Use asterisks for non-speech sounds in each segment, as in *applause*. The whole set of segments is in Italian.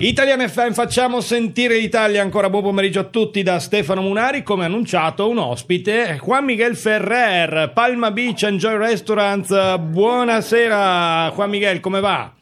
Italian FM facciamo sentire l'Italia ancora buon pomeriggio a tutti da Stefano Munari come annunciato un ospite Juan Miguel Ferrer Palma Beach Enjoy Restaurants buonasera Juan Miguel come va?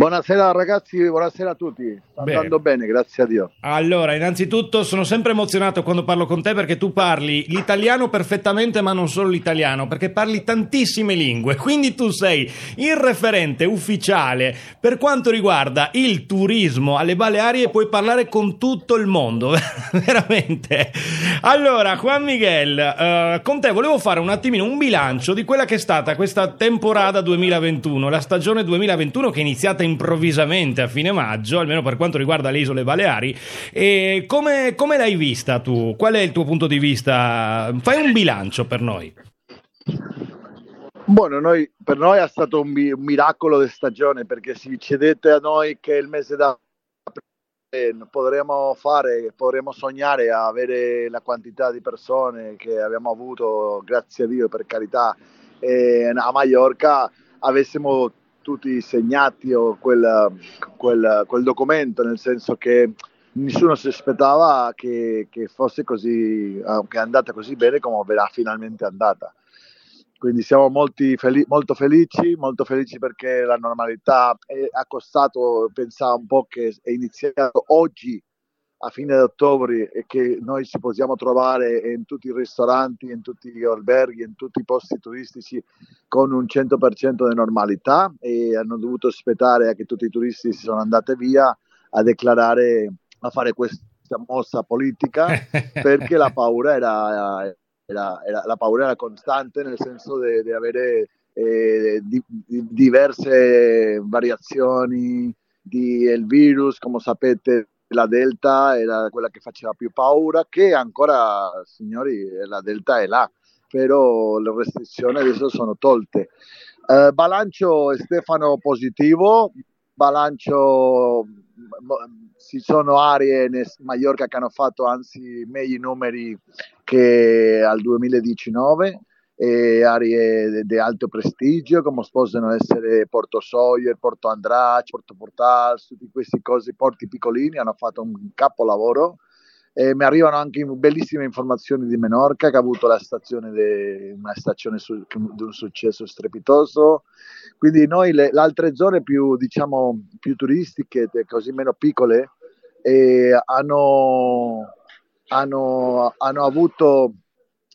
Buonasera ragazzi, buonasera a tutti. Sta bene. andando bene, grazie a Dio. Allora, innanzitutto sono sempre emozionato quando parlo con te perché tu parli l'italiano perfettamente, ma non solo l'italiano, perché parli tantissime lingue. *laughs* Quindi tu sei il referente ufficiale per quanto riguarda il turismo alle Baleari e puoi parlare con tutto il mondo, *laughs* veramente. Allora, Juan Miguel, uh, con te volevo fare un attimino un bilancio di quella che è stata questa temporada 2021, la stagione 2021 che è iniziata iniziata improvvisamente a fine maggio, almeno per quanto riguarda le isole Baleari. E come, come l'hai vista tu? Qual è il tuo punto di vista? Fai un bilancio per noi. Buono, noi, per noi è stato un, un miracolo di stagione perché se cedete a noi che il mese da potremo fare, potremo sognare a avere la quantità di persone che abbiamo avuto, grazie a Dio per carità, eh, a Mallorca, avessimo tutti segnati o quel, quel, quel documento, nel senso che nessuno si aspettava che, che, fosse così, che è andata così bene come verrà finalmente andata. Quindi siamo feli- molto felici, molto felici perché la normalità è, ha costato, pensavo un po' che è iniziato oggi a fine ottobre e che noi ci possiamo trovare in tutti i ristoranti, in tutti gli alberghi, in tutti i posti turistici con un 100% di normalità e hanno dovuto aspettare che tutti i turisti si sono andati via a declarare, a fare questa mossa politica *laughs* perché la paura era, era, era, la paura era costante nel senso di avere eh, di, di diverse variazioni del virus, come sapete la Delta era quella che faceva più paura, che ancora, signori, la Delta è là, però le restrizioni adesso sono tolte. Eh, balancio Stefano positivo, balancio ci sono aree in Mallorca che hanno fatto anzi meglio numeri che al 2019 e aree di alto prestigio come possono essere Porto Sawyer, Porto Andrace, Porto Portal, tutti questi cose, porti piccolini hanno fatto un capolavoro. E mi arrivano anche bellissime informazioni di Menorca che ha avuto stazione de, una stazione su, di un successo strepitoso. Quindi noi le, le altre zone più diciamo più turistiche così meno piccole eh, hanno, hanno, hanno avuto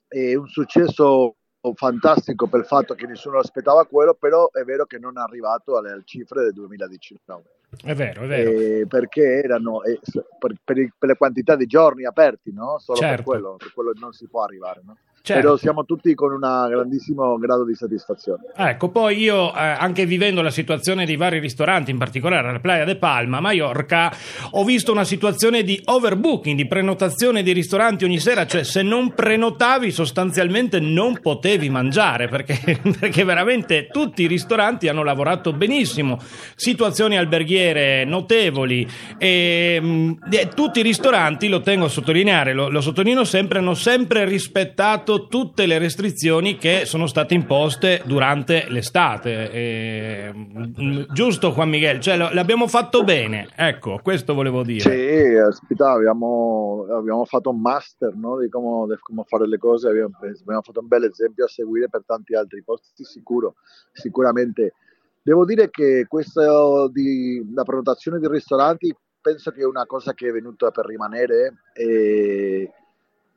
eh, un successo fantastico per il fatto che nessuno aspettava quello, però è vero che non è arrivato alle cifre del 2019. È vero, è vero. Eh, perché erano eh, per, per, per, le quantità di giorni aperti, no? Solo certo. per quello, per quello non si può arrivare, no? Certo. Però siamo tutti con un grandissimo grado di soddisfazione. Ecco, poi io, eh, anche vivendo la situazione dei vari ristoranti, in particolare alla Playa de Palma, Mallorca, ho visto una situazione di overbooking, di prenotazione di ristoranti ogni sera, cioè se non prenotavi sostanzialmente non potevi mangiare, perché, *laughs* perché veramente tutti i ristoranti hanno lavorato benissimo, situazioni alberghiere notevoli e, mm, e tutti i ristoranti, lo tengo a sottolineare, lo, lo sottolineo sempre, hanno sempre rispettato tutte le restrizioni che sono state imposte durante l'estate. E, mm, giusto Juan Miguel? Cioè, l'abbiamo fatto bene, ecco, questo volevo dire. Sì, aspetta, abbiamo, abbiamo fatto un master no? di, come, di, come, fare le cose, abbiamo, abbiamo, fatto un bel esempio a seguire per tanti altri posti, sicuro, sicuramente. Devo dire che questa di, la prenotazione di ristoranti penso che è una cosa che è venuta per rimanere e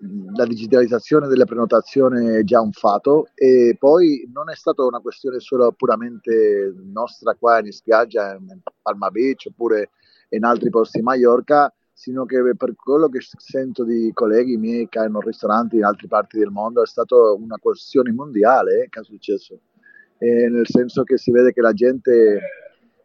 la digitalizzazione della prenotazione è già un fatto e poi non è stata una questione solo puramente nostra qua in spiaggia, in Palma Beach oppure in altri posti in Mallorca, sino che per quello che sento di colleghi miei che hanno ristoranti in altre parti del mondo è stata una questione mondiale eh, che è successo, e nel senso che si vede che la gente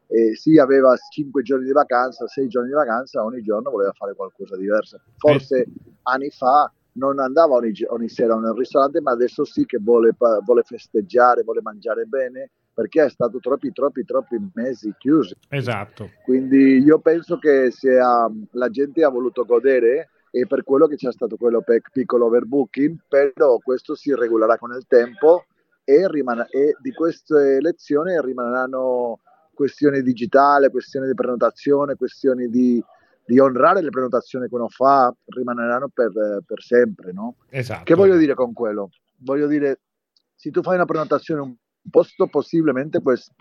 eh, sì aveva 5 giorni di vacanza, 6 giorni di vacanza, ogni giorno voleva fare qualcosa di diverso. Forse anni fa non andava ogni, ogni sera nel ristorante, ma adesso sì che vuole, vuole, festeggiare, vuole mangiare bene, perché è stato troppi, troppi, troppi mesi chiusi. Esatto. Quindi io penso che sia, la gente ha voluto godere e per quello che c'è stato quello piccolo overbooking, però questo si regolerà con il tempo e, rimane, e di queste lezioni rimarranno questione digitale, questione di prenotazione, questioni di, di onorare le prenotazioni che uno fa rimaneranno per, per sempre, no? Esatto. Che voglio dire con quello? Voglio dire, se tu fai una prenotazione un posto, possibilmente questo,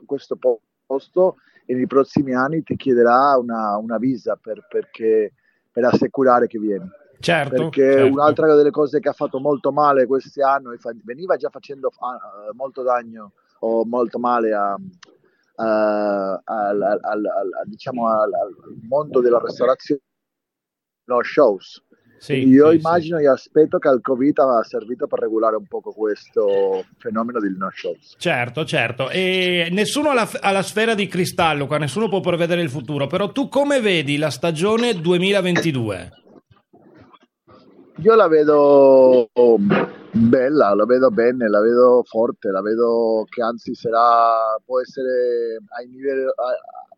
posto nei prossimi anni ti chiederà una, una visa per, perché, per assicurare che vieni. Certo, perché certo. un'altra delle cose che ha fatto molto male questi anni, veniva già facendo molto danno o molto male a, uh, al, al, al, diciamo al, mondo della ristorazione, no shows. Sì, io sì, immagino sì. e aspetto che il Covid ha servito per regolare un po' questo fenomeno del no shows. Certo, certo. E nessuno ha la, ha la sfera di cristallo qua, nessuno può prevedere il futuro, però tu come vedi la stagione 2022? Io la vedo bella, la vedo bene, la vedo forte, la vedo che anzi sarà, può essere ai livelli,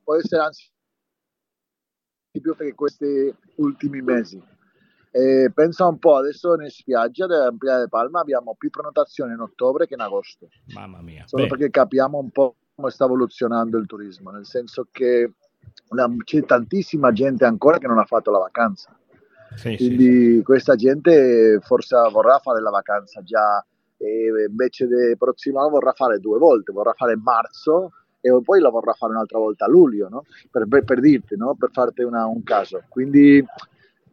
può essere anzi di più che questi ultimi mesi. E pensa un po', adesso in spiaggia della Playa de Palma abbiamo più prenotazioni in ottobre che in agosto. Mamma mia. Solo Beh, perché capiamo un po' come sta evoluzionando il turismo, nel senso che la- c'è tantissima gente ancora che non ha fatto la vacanza. Sì, sì, Quindi questa gente forse vorrà fare la vacanza già e invece del prossimo anno vorrà fare due volte, vorrà fare marzo e poi la vorrà fare un'altra volta a luglio, no? per, per- per dirti, no? per farti una- un caso. Quindi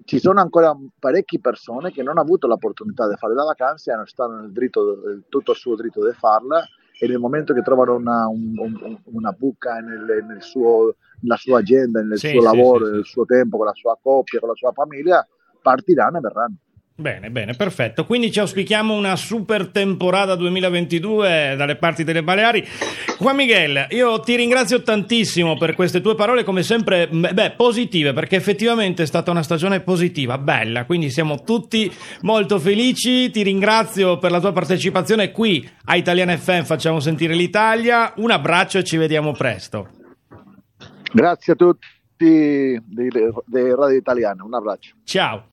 ci sono ancora parecchie persone che non hanno avuto l'opportunità di fare la vacanza e hanno stato nel dritto, tutto il suo dritto di farla e nel momento che trovano una, un- un- una buca nel, nel suo, nella sua agenda, nel Sì, suo sì, lavoro, sì, nel suo tempo, con la sua coppia, con la sua famiglia, partiranno e verranno. Bene, bene, perfetto. Quindi ci auspichiamo una super temporada 2022 dalle parti delle Baleari. Juan Miguel, io ti ringrazio tantissimo per queste tue parole, come sempre, beh, positive, perché effettivamente è stata una stagione positiva, bella, quindi siamo tutti molto felici. Ti ringrazio per la tua partecipazione qui a Italian FM, facciamo sentire l'Italia. Un abbraccio e ci vediamo presto. Grazie a tutti di, di Radio Italiana, un abbraccio. Ciao.